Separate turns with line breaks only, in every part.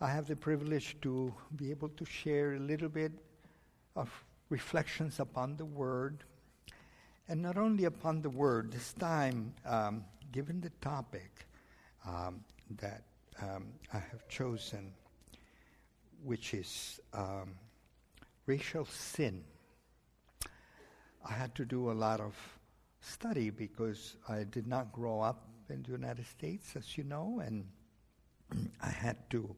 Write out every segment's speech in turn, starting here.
I have the privilege to be able to share a little bit of reflections upon the Word. And not only upon the Word, this time, um, given the topic um, that um, I have chosen, which is um, racial sin. I had to do a lot of study because I did not grow up in the United States, as you know, and I had to.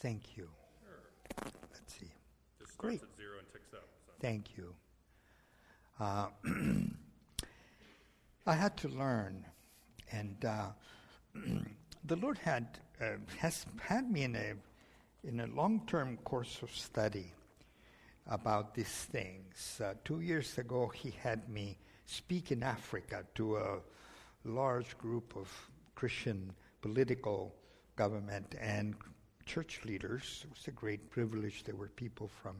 Thank you.
Sure.
Let's see.
Just starts
Great.
at zero and ticks up. So.
Thank you. Uh, I had to learn, and uh, the Lord had uh, has had me in a in a long term course of study about these things. Uh, two years ago, He had me speak in Africa to a large group of Christian political government and church leaders. It was a great privilege. There were people from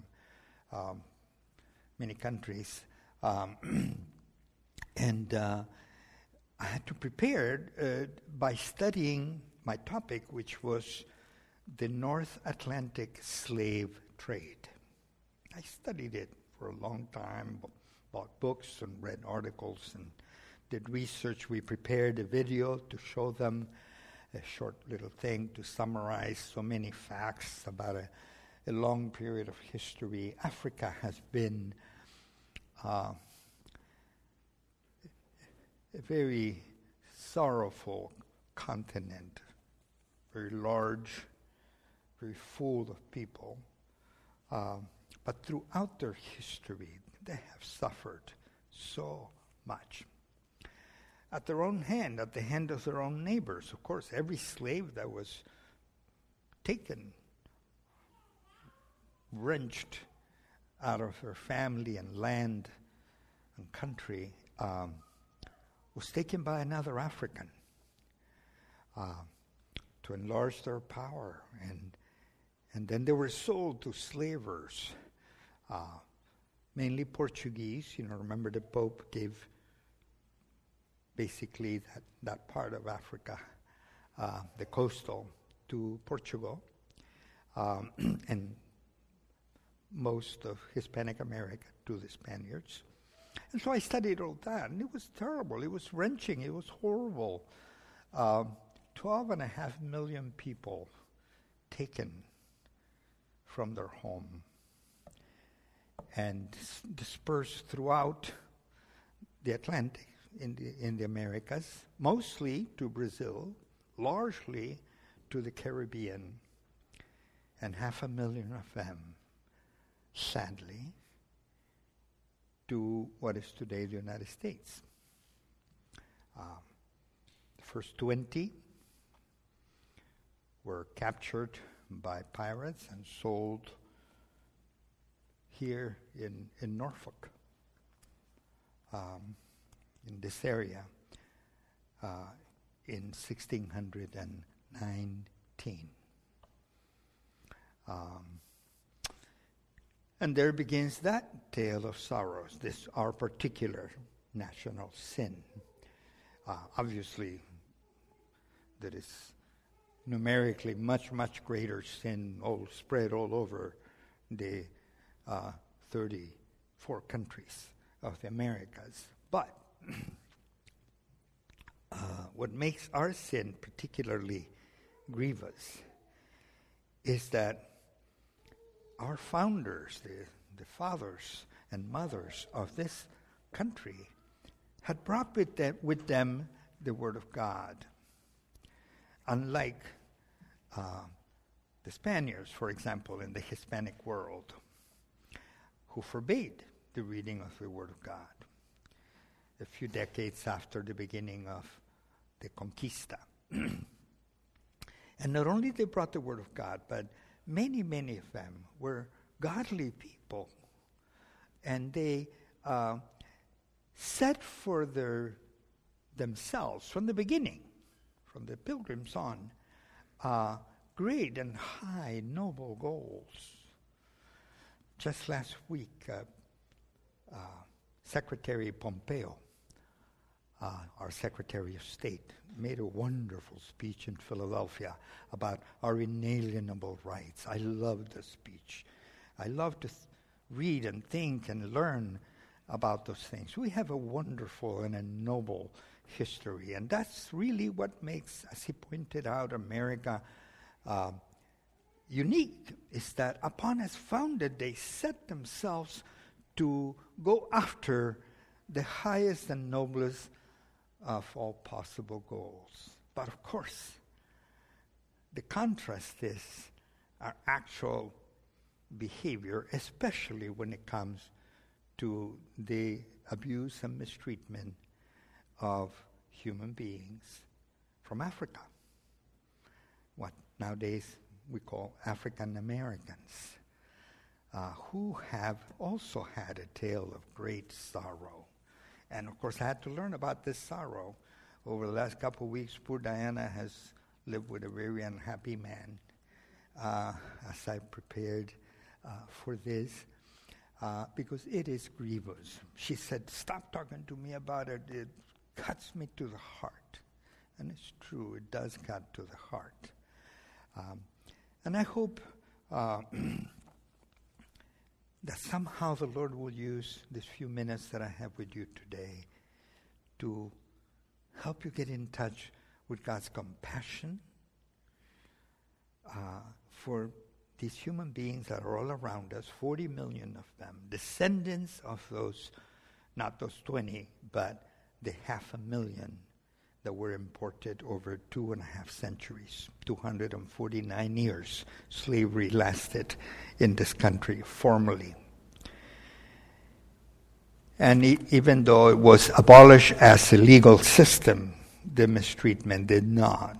um, many countries. Um, and uh, I had to prepare uh, by studying my topic, which was the North Atlantic slave trade. I studied it for a long time, bought books and read articles and did research. We prepared a video to show them a short little thing to summarize so many facts about a, a long period of history. Africa has been uh, a very sorrowful continent, very large, very full of people. Um, but throughout their history, they have suffered so much. At their own hand, at the hand of their own neighbors. Of course, every slave that was taken, wrenched out of their family and land and country, um, was taken by another African uh, to enlarge their power. And, and then they were sold to slavers, uh, mainly Portuguese. You know, remember the Pope gave basically that, that part of Africa, uh, the coastal, to Portugal. Um, and most of Hispanic America to the Spaniards. And so I studied all that, and it was terrible. It was wrenching. It was horrible. Um, 12 and a half million people taken from their home and s- dispersed throughout the Atlantic, in the, in the Americas, mostly to Brazil, largely to the Caribbean, and half a million of them, sadly, to what is today the United States. Um, the first 20 were captured by pirates and sold here in, in Norfolk, um, in this area, uh, in 1619. Um, and there begins that tale of sorrows, this our particular national sin. Uh, obviously, there is numerically much, much greater sin all spread all over the uh, 34 countries of the Americas. But uh, what makes our sin particularly grievous is that our founders, the, the fathers and mothers of this country, had brought with them, with them the Word of God. Unlike uh, the Spaniards, for example, in the Hispanic world, who forbade the reading of the Word of God a few decades after the beginning of the Conquista. and not only they brought the Word of God, but many, many of them were godly people. And they uh, set for their, themselves, from the beginning, from the pilgrims on, uh, great and high, noble goals. Just last week, uh, uh, Secretary Pompeo uh, our Secretary of State, made a wonderful speech in Philadelphia about our inalienable rights. I loved the speech. I love to th- read and think and learn about those things. We have a wonderful and a noble history, and that's really what makes, as he pointed out, America uh, unique. Is that upon its founded, they set themselves to go after the highest and noblest of all possible goals. But of course, the contrast is our actual behavior, especially when it comes to the abuse and mistreatment of human beings from Africa. What nowadays we call African Americans, uh, who have also had a tale of great sorrow. And of course, I had to learn about this sorrow. Over the last couple of weeks, poor Diana has lived with a very unhappy man uh, as I prepared uh, for this. Uh, because it is grievous. She said, Stop talking to me about it. It cuts me to the heart. And it's true, it does cut to the heart. Um, and I hope uh, that somehow the Lord will use these few minutes that I have with you today to help you get in touch with God's compassion uh, for these human beings that are all around us, 40 million of them, descendants of those, not those 20, but the half a million that were imported over two and a half centuries, 249 years slavery lasted in this country formally. And even though it was abolished as a legal system, the mistreatment did not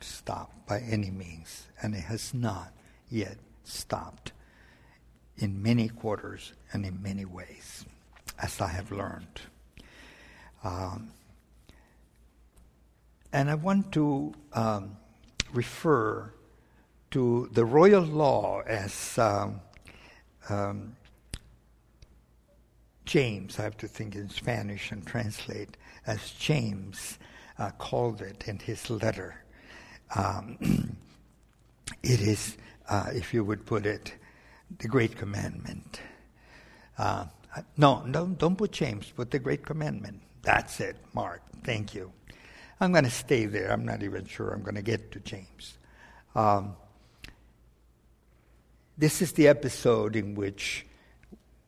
stop by any means, and it has not yet stopped in many quarters and in many ways, as I have learned. Um, and I want to um, refer to the royal law as um, um, James, I have to think in Spanish and translate, as James uh, called it in his letter. Um, it is, uh, if you would put it, the Great Commandment. Uh, no, no, don't put James, put the Great Commandment. That's it, Mark. Thank you. I'm going to stay there. I'm not even sure I'm going to get to James. Um, this is the episode in which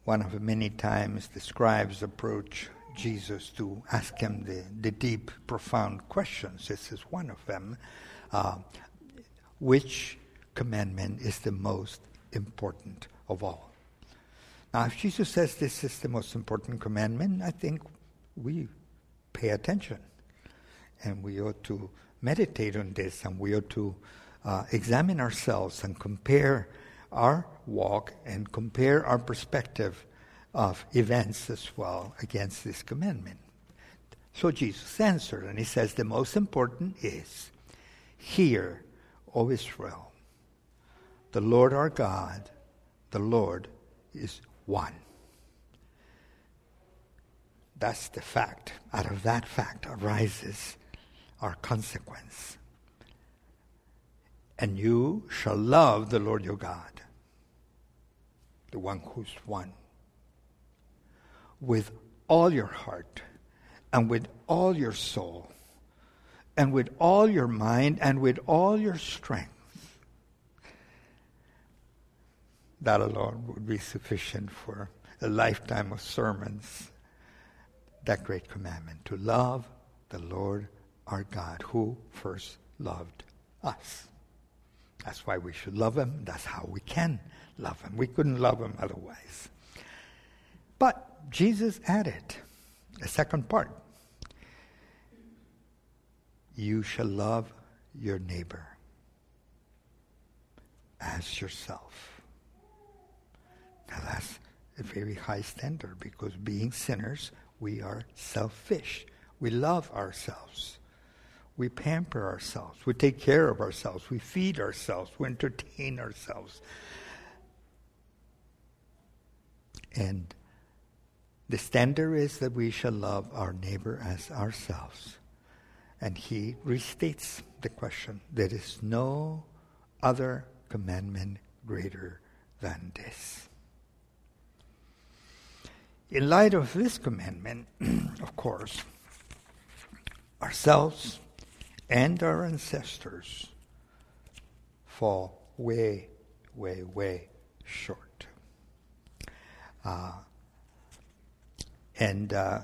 one of the many times the scribes approach Jesus to ask him the, the deep, profound questions. This is one of them. Uh, which commandment is the most important of all? Now, if Jesus says this is the most important commandment, I think we pay attention and we ought to meditate on this and we ought to uh, examine ourselves and compare our walk and compare our perspective of events as well against this commandment. So Jesus answered, and he says, The most important is, Hear, O Israel, the Lord our God, the Lord is one. That's the fact. Out of that fact arises our consequence. And you shall love the Lord your God, the one who's one, with all your heart and with all your soul and with all your mind and with all your strength. That alone would be sufficient for a lifetime of sermons. That great commandment to love the Lord our God who first loved us. That's why we should love him. That's how we can love him. We couldn't love him otherwise. But Jesus added a second part You shall love your neighbor as yourself. Now that's a very high standard because being sinners, we are selfish. We love ourselves. We pamper ourselves. We take care of ourselves. We feed ourselves. We entertain ourselves. And The standard is that we shall love our neighbor as ourselves. And he restates the question there is no other commandment greater than this. In light of this commandment, of course, ourselves and our ancestors fall way, way, way short. Uh, and uh,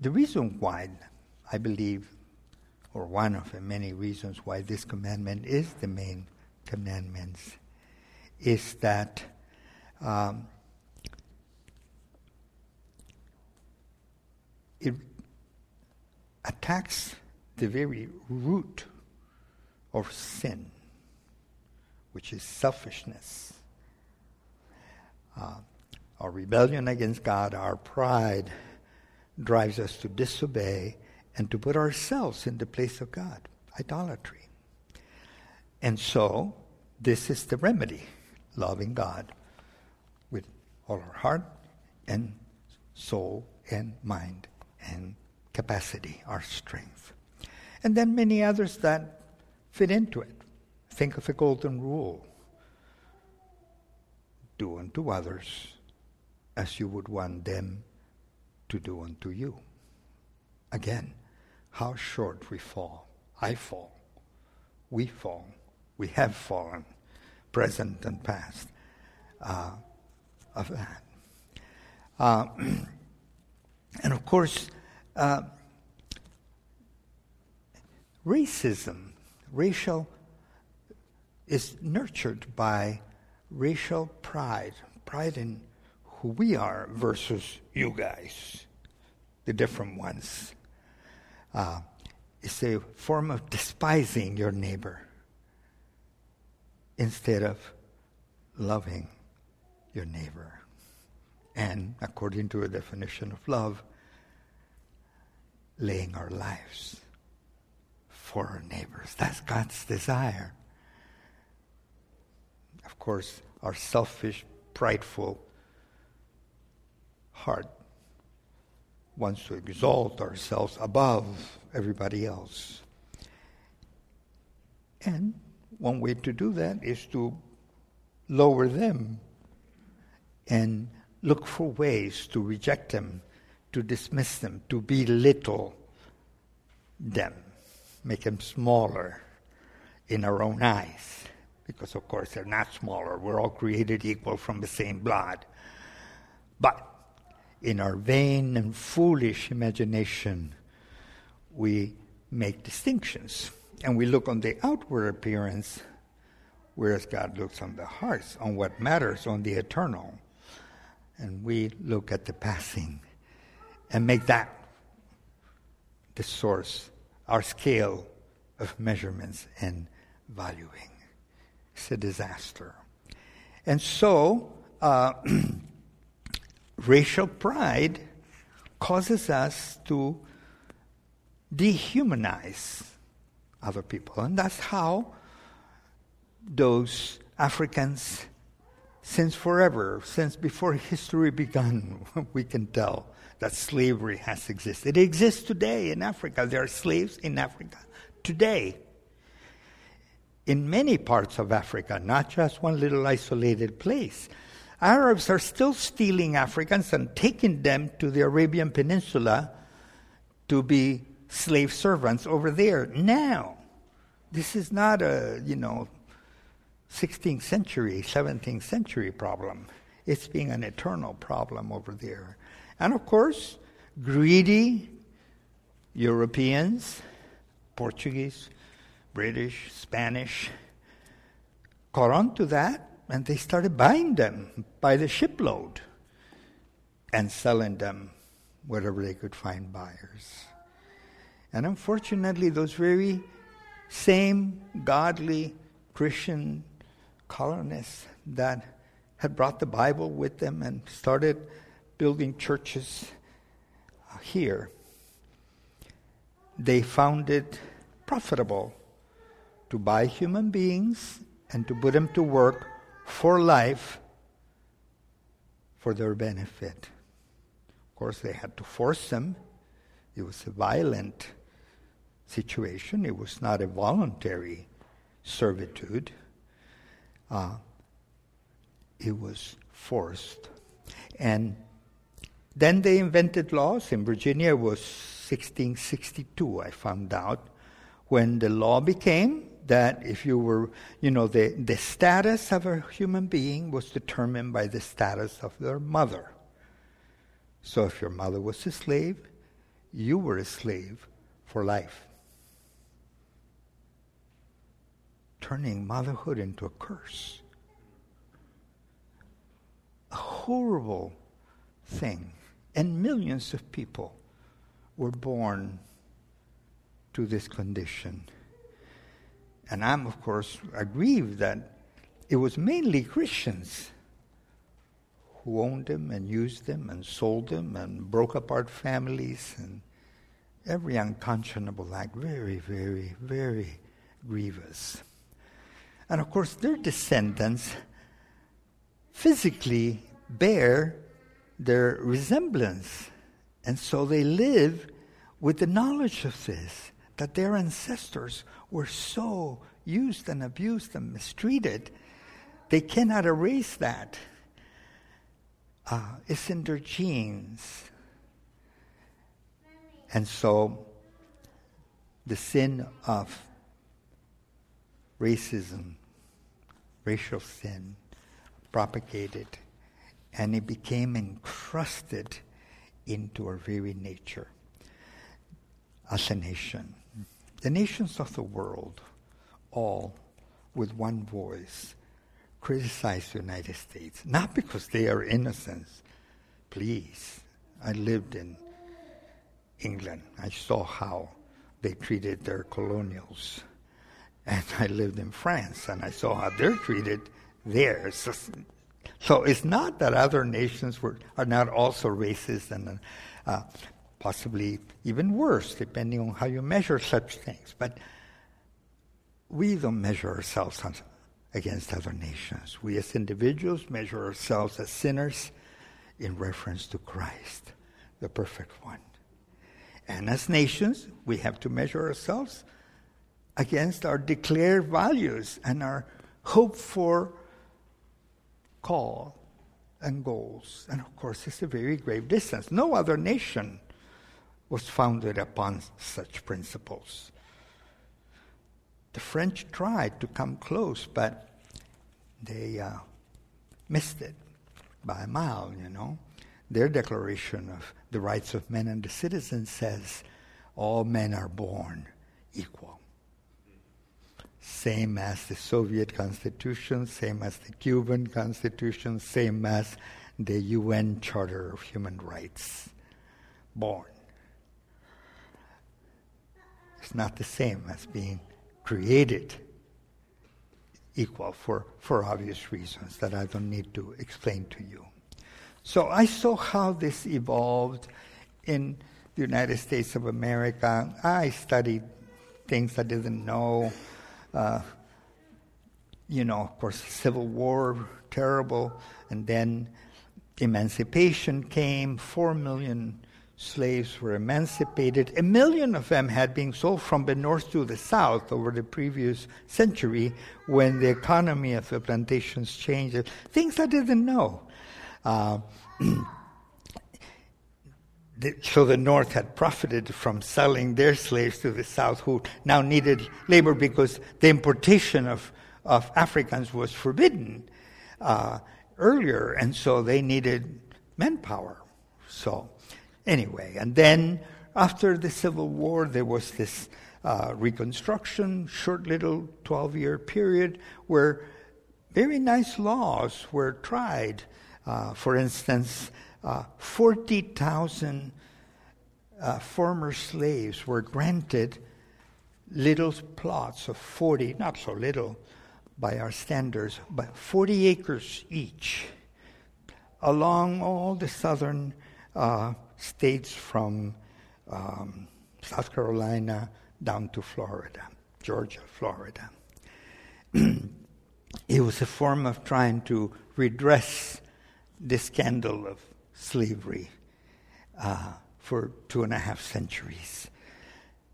the reason why I believe, or one of the many reasons why this commandment is the main commandments, is that um, it attacks the very root of sin, which is selfishness. Uh, our rebellion against God, our pride, drives us to disobey and to put ourselves in the place of God, idolatry. And so, this is the remedy loving God with all our heart and soul and mind and capacity, our strength. And then many others that fit into it. Think of the golden rule do unto others as you would want them to do unto you. Again, how short we fall. I fall. We fall. We have fallen, present and past, uh, of that. Uh, and of course, uh, racism, racial, is nurtured by racial pride, pride in who we are versus you guys, the different ones. Uh, it's a form of despising your neighbor instead of loving your neighbor. And according to a definition of love, laying our lives for our neighbors. That's God's desire. Of course, our selfish, prideful heart wants to exalt ourselves above everybody else. And one way to do that is to lower them and look for ways to reject them, to dismiss them, to belittle them, make them smaller in our own eyes. Because, of course, they're not smaller. We're all created equal from the same blood. But in our vain and foolish imagination, we make distinctions. And we look on the outward appearance, whereas God looks on the hearts, on what matters, on the eternal. And we look at the passing and make that the source, our scale of measurements and valuing. It's a disaster. And so, uh, racial pride causes us to dehumanize other people. And that's how those Africans, since forever, since before history began, we can tell that slavery has existed. It exists today in Africa. There are slaves in Africa today. In many parts of Africa, not just one little isolated place. Arabs are still stealing Africans and taking them to the Arabian Peninsula to be slave servants over there now. This is not a, you know, 16th century, 17th century problem. It's being an eternal problem over there. And of course, greedy Europeans, Portuguese, British, Spanish, caught on to that and they started buying them by the shipload and selling them wherever they could find buyers. And unfortunately, those very same godly Christian colonists that had brought the Bible with them and started building churches here, they found it profitable to buy human beings and to put them to work for life for their benefit. Of course, they had to force them. It was a violent situation, it was not a voluntary servitude. Uh, it was forced. And then they invented laws. In Virginia, it was 1662, I found out, when the law became that if you were, you know, the, the status of a human being was determined by the status of their mother. So if your mother was a slave, you were a slave for life. Turning motherhood into a curse. A horrible thing. And millions of people were born to this condition. And I'm, of course, aggrieved that it was mainly Christians who owned them and used them and sold them and broke apart families and every unconscionable act. Very, very, very grievous. And of course, their descendants physically bear their resemblance. And so they live with the knowledge of this, that their ancestors were so used and abused and mistreated, they cannot erase that. Uh, it's in their genes. And so the sin of racism, racial sin, propagated, and it became encrusted into our very nature as a nation. The nations of the world, all with one voice, criticize the United States, not because they are innocent. Please, I lived in England. I saw how they treated their colonials. And I lived in France, and I saw how they're treated there. So, it's not that other nations were, are not also racist and uh, possibly even worse, depending on how you measure such things. But we don't measure ourselves against other nations. We as individuals measure ourselves as sinners in reference to Christ, the perfect one. And as nations, we have to measure ourselves against our declared values and our hope for call and goals. And of course, it's a very grave distance. No other nation was founded upon such principles. The French tried to come close, but they uh, missed it by a mile, you know. Their declaration of the rights of men and the citizens says all men are born equal. Same as the Soviet Constitution, same as the Cuban Constitution, same as the UN Charter of Human Rights. Born it's not the same as being created equal for, for obvious reasons that I don't need to explain to you. So I saw how this evolved in the United States of America. I studied things I didn't know. Uh, you know, of course, the Civil War, terrible. And then emancipation came, four million slaves were emancipated. A million of them had been sold from the north to the south over the previous century when the economy of the plantations changed. Things I didn't know. Uh, so the North had profited from selling their slaves to the South, who now needed labor because the importation of, of Africans was forbidden uh, earlier, and so they needed manpower. So Anyway, and then after the Civil War, there was this uh, Reconstruction, short little 12 year period where very nice laws were tried. Uh, for instance, uh, 40,000 uh, former slaves were granted little plots of 40, not so little by our standards, but 40 acres each along all the southern uh, states from um, South Carolina down to Florida, Georgia, Florida. it was a form of trying to redress the scandal of slavery uh, for two and a half centuries.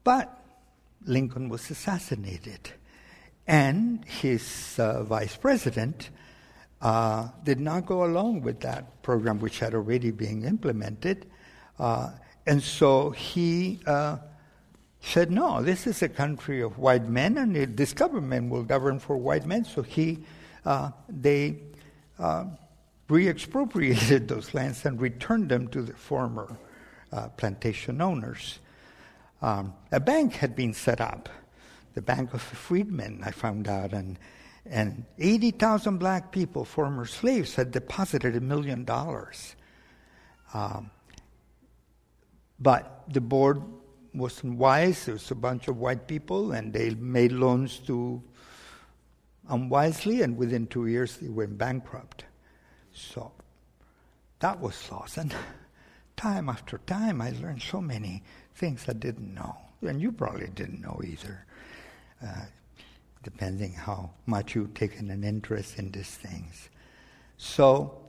But Lincoln was assassinated, and his uh, vice president uh, did not go along with that program, which had already been implemented. Uh, and so he uh, said, No, this is a country of white men, and this government will govern for white men. So he, uh, they uh, re expropriated those lands and returned them to the former uh, plantation owners. Um, a bank had been set up, the Bank of the Freedmen, I found out, and, and 80,000 black people, former slaves, had deposited a million dollars. Um, but the board wasn't wise. There was a bunch of white people, and they made loans to unwisely, and within two years they went bankrupt. So that was lost. And time after time, I learned so many things I didn't know. And you probably didn't know either, uh, depending how much you've taken an interest in these things. So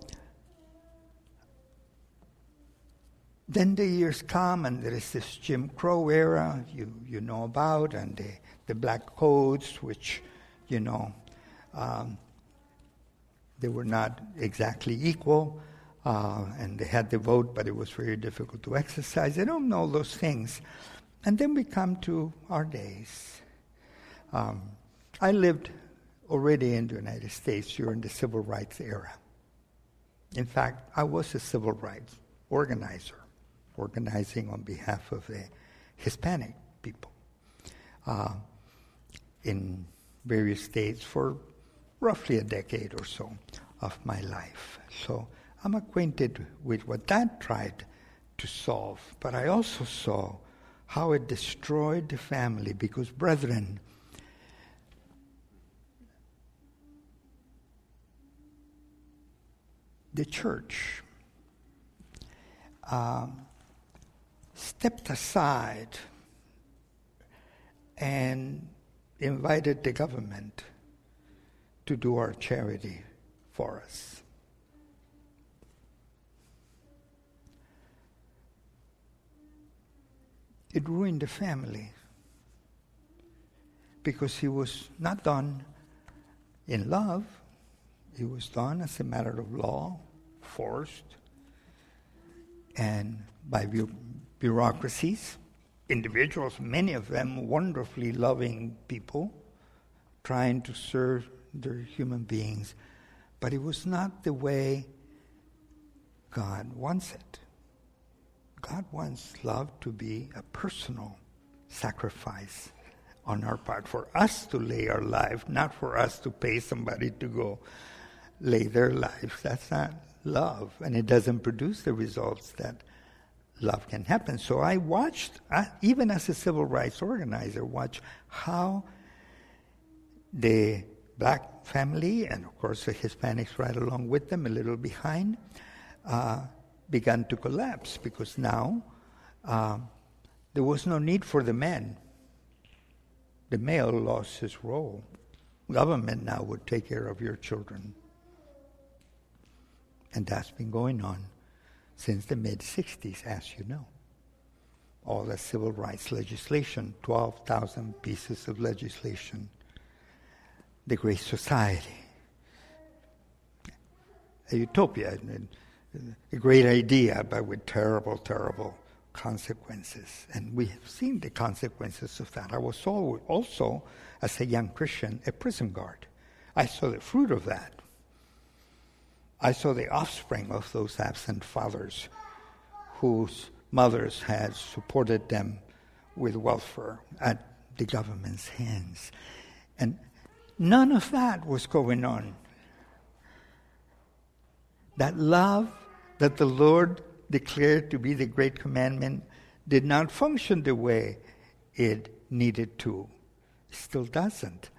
then the years come, and there is this Jim Crow era you, you know about, and the, the black codes, which, you know, um, they were not exactly equal, uh, and they had the vote, but it was very difficult to exercise. I don't know those things. And then we come to our days. Um, I lived already in the United States during the civil rights era. In fact, I was a civil rights organizer, organizing on behalf of the Hispanic people uh, in various states for roughly a decade or so of my life. So I'm acquainted with what that tried to solve, but I also saw how it destroyed the family because, brethren, the church um, stepped aside and invited the government to do our charity for us. It ruined the family because he was not done in love, he was done as a matter of law, forced, and by bu- bureaucracies, individuals, many of them wonderfully loving people, trying to serve they're human beings, but it was not the way God wants it. God wants love to be a personal sacrifice on our part, for us to lay our life, not for us to pay somebody to go lay their life. That's not love, and it doesn't produce the results that love can happen. So I watched, uh, even as a civil rights organizer, watch how the black family, and of course the Hispanics right along with them, a little behind, uh, began to collapse because now uh, there was no need for the men. The male lost his role. Government now would take care of your children. And that's been going on since the mid 60s, as you know. All the civil rights legislation, 12,000 pieces of legislation the Great Society. A utopia, a great idea, but with terrible, terrible consequences. And we have seen the consequences of that. I was also, as a young Christian, a prison guard. I saw the fruit of that. I saw the offspring of those absent fathers whose mothers had supported them with welfare at the government's hands. And None of that was going on. That love that the Lord declared to be the great commandment did not function the way it needed to. It still doesn't.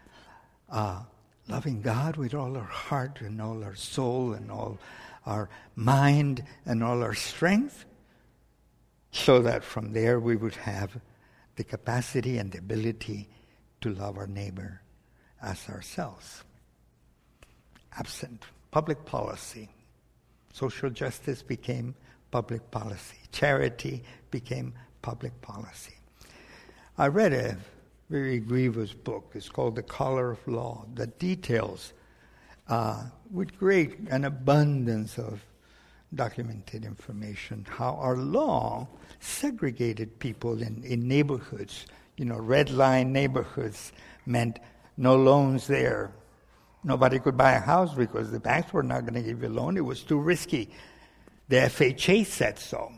Uh, loving God with all our heart and all our soul and all our mind and all our strength, so that from there we would have the capacity and the ability to love our neighbor as ourselves. Absent public policy, Social justice became public policy. Charity became public policy. I read a very grievous book. It's called The Color of Law that details, uh, with great an abundance of documented information, how our law segregated people in, in neighborhoods. You know, red line neighborhoods meant no loans there. Nobody could buy a house because the banks were not going to give you a loan. It was too risky. The FHA said so.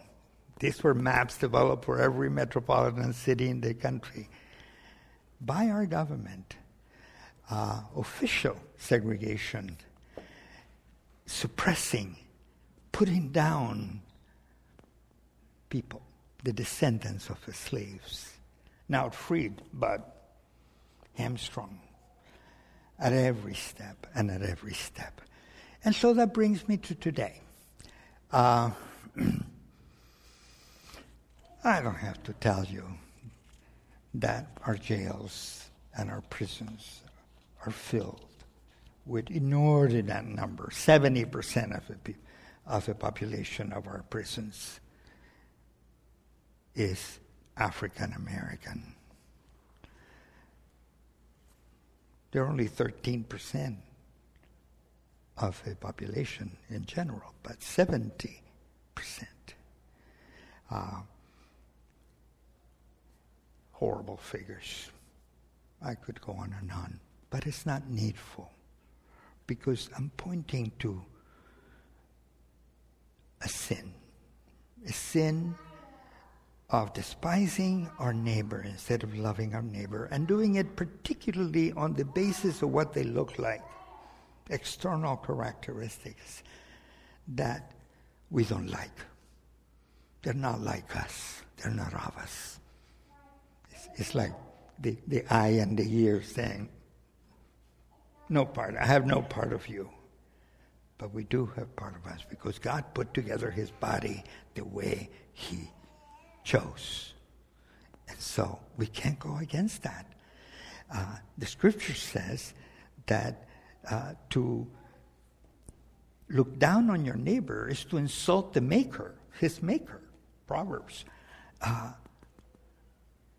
These were maps developed for every metropolitan city in the country by our government. Uh, official segregation, suppressing, putting down people, the descendants of the slaves, now freed but hamstrung at every step and at every step. And so that brings me to today. Uh, I don't have to tell you that our jails and our prisons are filled with inordinate number, 70% of the, of the population of our prisons is African American. They're only 13% of the population in general, but 70%. Uh, horrible figures. I could go on and on, but it's not needful because I'm pointing to a sin. A sin of despising our neighbor instead of loving our neighbor and doing it particularly on the basis of what they look like, external characteristics that we don't like. They're not like us, they're not of us. It's, it's like the, the eye and the ear saying, No part, I have no part of you. But we do have part of us because God put together his body the way he chose. And so we can't go against that. Uh, the scripture says that uh, to look down on your neighbor is to insult the maker, his maker. Proverbs. Uh,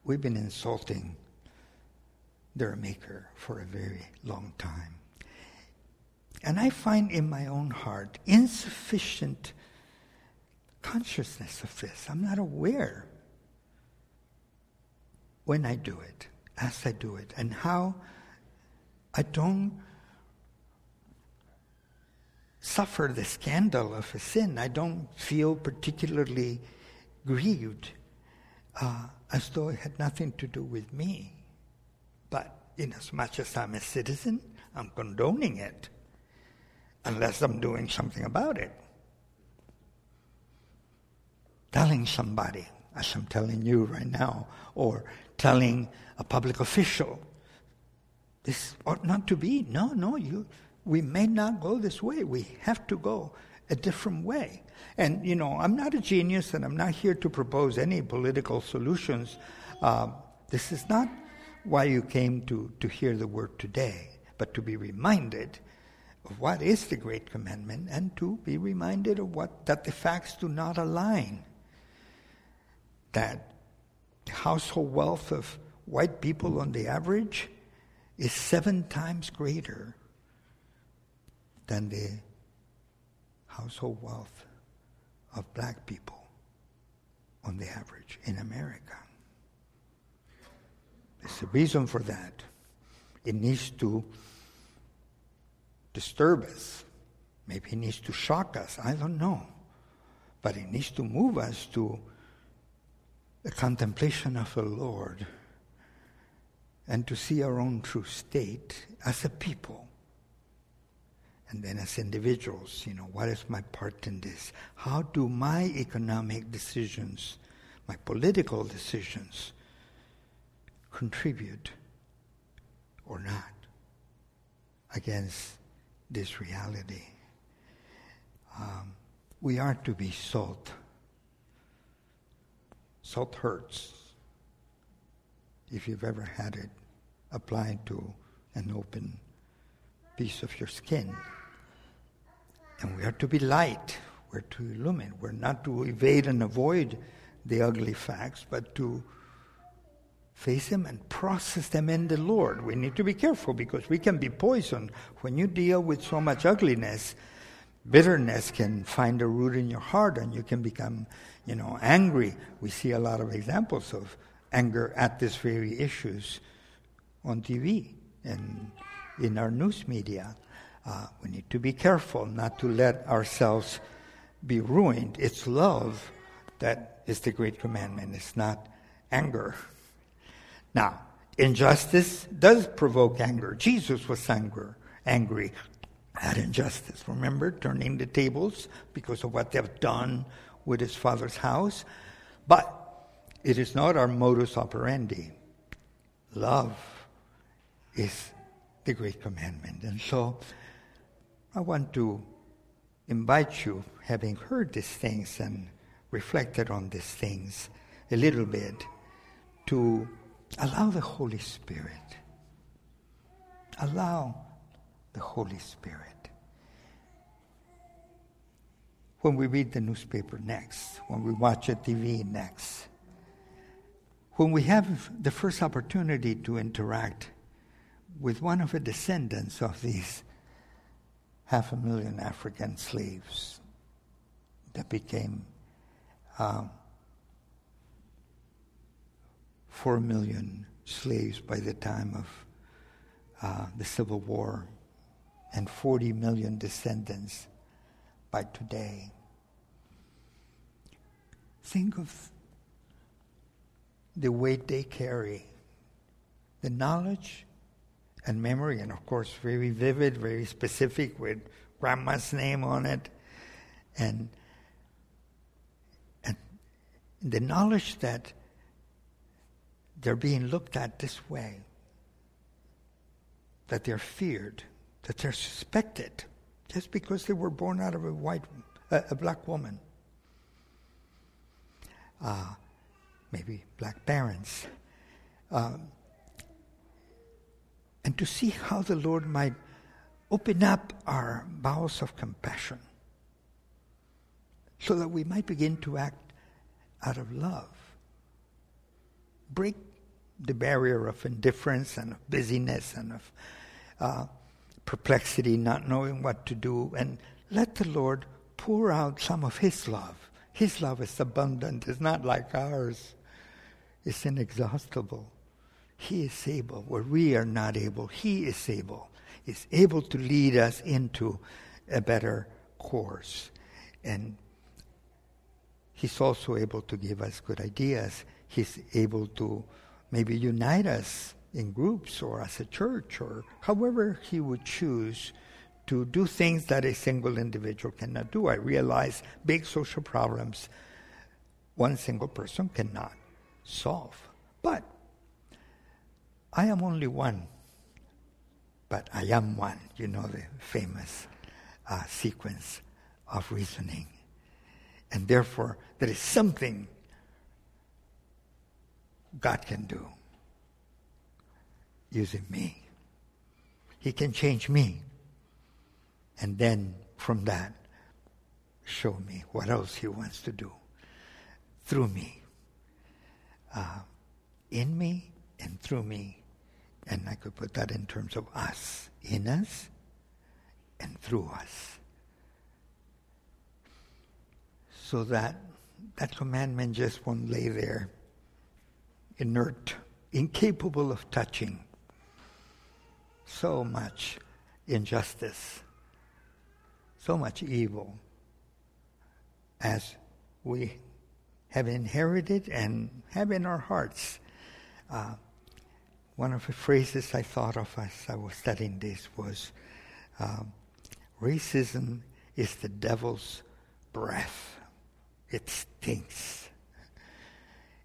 we've been insulting their maker for a very long time. And I find in my own heart insufficient consciousness of this. I'm not aware when I do it, as I do it, and how I don't suffer the scandal of a sin. I don't feel particularly grieved uh, as though it had nothing to do with me. But in as much as I'm a citizen, I'm condoning it, unless I'm doing something about it telling somebody, as I'm telling you right now, or telling a public official, this ought not to be. No, no, you, we may not go this way. We have to go a different way. And, you know, I'm not a genius and I'm not here to propose any political solutions. Uh, this is not why you came to, to hear the word today, but to be reminded of what is the Great Commandment and to be reminded of what that the facts do not align that the household wealth of white people on the average is seven times greater than the household wealth of black people on the average in America. There's a reason for that. It needs to disturb us. Maybe it needs to shock us. I don't know. But it needs to move us to the contemplation of the Lord and to see our own true state as a people. And then as individuals, you know, what is my part in this? How do my economic decisions, my political decisions, contribute or not against this reality? Um, we are to be salt Salt hurts. If you've ever had it applied to an open piece of your skin. And we are to be light. We're to illumine. We're not to evade and avoid the ugly facts, but to face them and process them in the Lord. We need to be careful because we can be poisoned. When you deal with so much ugliness, bitterness can find a root in your heart and you can become, you know, angry. We see a lot of examples of anger at these very issues on TV and in our news media. Uh, we need to be careful not to let ourselves be ruined. It's love that is the great commandment. It's not anger. Now, injustice does provoke anger. Jesus was anger, angry at injustice. Remember, turning the tables because of what they've done with his father's house. But it is not our modus operandi. Love is the great commandment. And so I want to invite you, having heard these things and reflected on these things a little bit, to allow the Holy Spirit. Allow the Holy Spirit. When we read the newspaper next, when we watch a TV next, when we have the first opportunity to interact with one of the descendants of these half a million African slaves that became um, four million slaves by the time of uh, the Civil War and 40 million descendants by today. Think of the weight they carry, the knowledge and memory, and of course, very vivid, very specific with grandma's name on it, and, and the knowledge that they're being looked at this way, that they're feared, that they're suspected just because they were born out of a white, a black woman. Uh, maybe black parents. Um, and to see how the Lord might open up our bowels of compassion so that we might begin to act out of love. Break the barrier of indifference and of busyness and of uh, perplexity, not knowing what to do, and let the Lord pour out some of His love. His love is abundant, it's not like ours, it's inexhaustible. He is able, where we are not able, He is able. Is able to lead us into a better course. And He's also able to give us good ideas. He's able to maybe unite us in groups or as a church or however he would choose to do things that a single individual cannot do. I realize big social problems one single person cannot solve. But I am only one, but I am one. You know the famous uh, sequence of reasoning. And therefore, there is something God can do using me. He can change me. And then from that, show me what else He wants to do through me, uh, in me, and through me. And I could put that in terms of us, in us, and through us. So that that commandment just won't lay there inert, incapable of touching. So much injustice, so much evil as we have inherited and have in our hearts. Uh, one of the phrases I thought of as I was studying this was uh, racism is the devil's breath. It stinks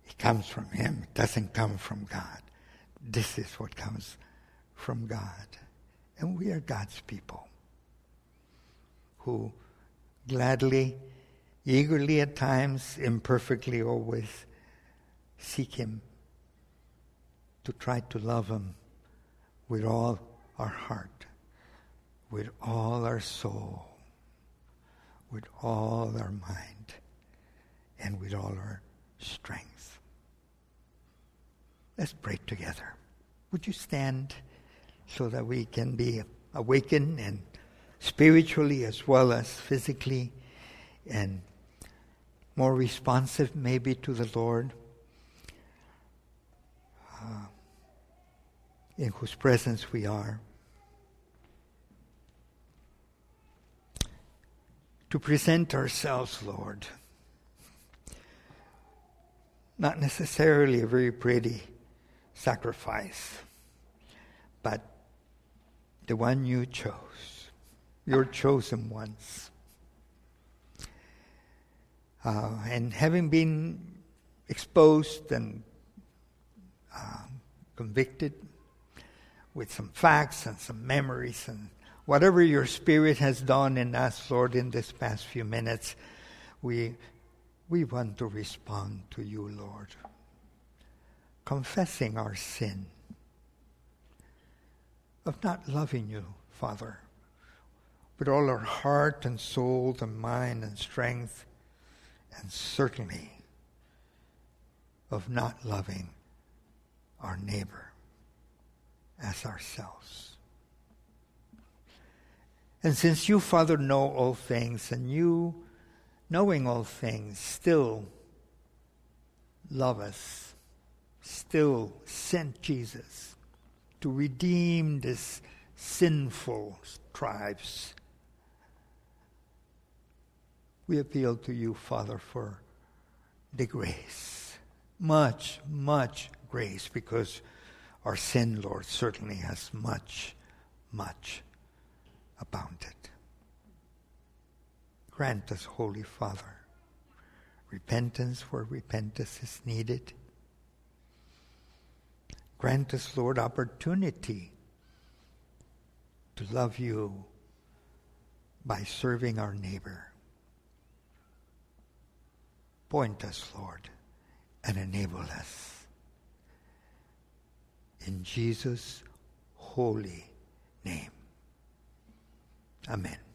It comes from Him, it doesn't come from God. This is what comes from God. And we are God's people who gladly, eagerly at times, imperfectly always, seek Him to try to love Him with all our heart, with all our soul, with all our mind and with all our strength. Let's pray together. Would you stand so that we can be awakened and spiritually as well as physically and more responsive maybe to the Lord, uh, in whose presence we are. To present ourselves, Lord. Not necessarily a very pretty sacrifice, but the one you chose, your chosen ones. Uh, and having been exposed and uh, convicted with some facts and some memories and whatever your spirit has done in us, Lord, in this past few minutes, we, we want to respond to you, Lord, confessing our sin of not loving you, Father, with all our heart and soul and mind and strength, and certainly of not loving our neighbor as ourselves. And since you, Father, know all things, and you, knowing all things, still love us, still sent Jesus to redeem this sinful tribes. We appeal to you, Father, for the grace. Much, much grace, because our sin, Lord, certainly has much, much abounded. Grant us, Holy Father, repentance where repentance is needed Grant us, Lord, opportunity to love you by serving our neighbor. Point us, Lord, and enable us. In Jesus' holy name. Amen.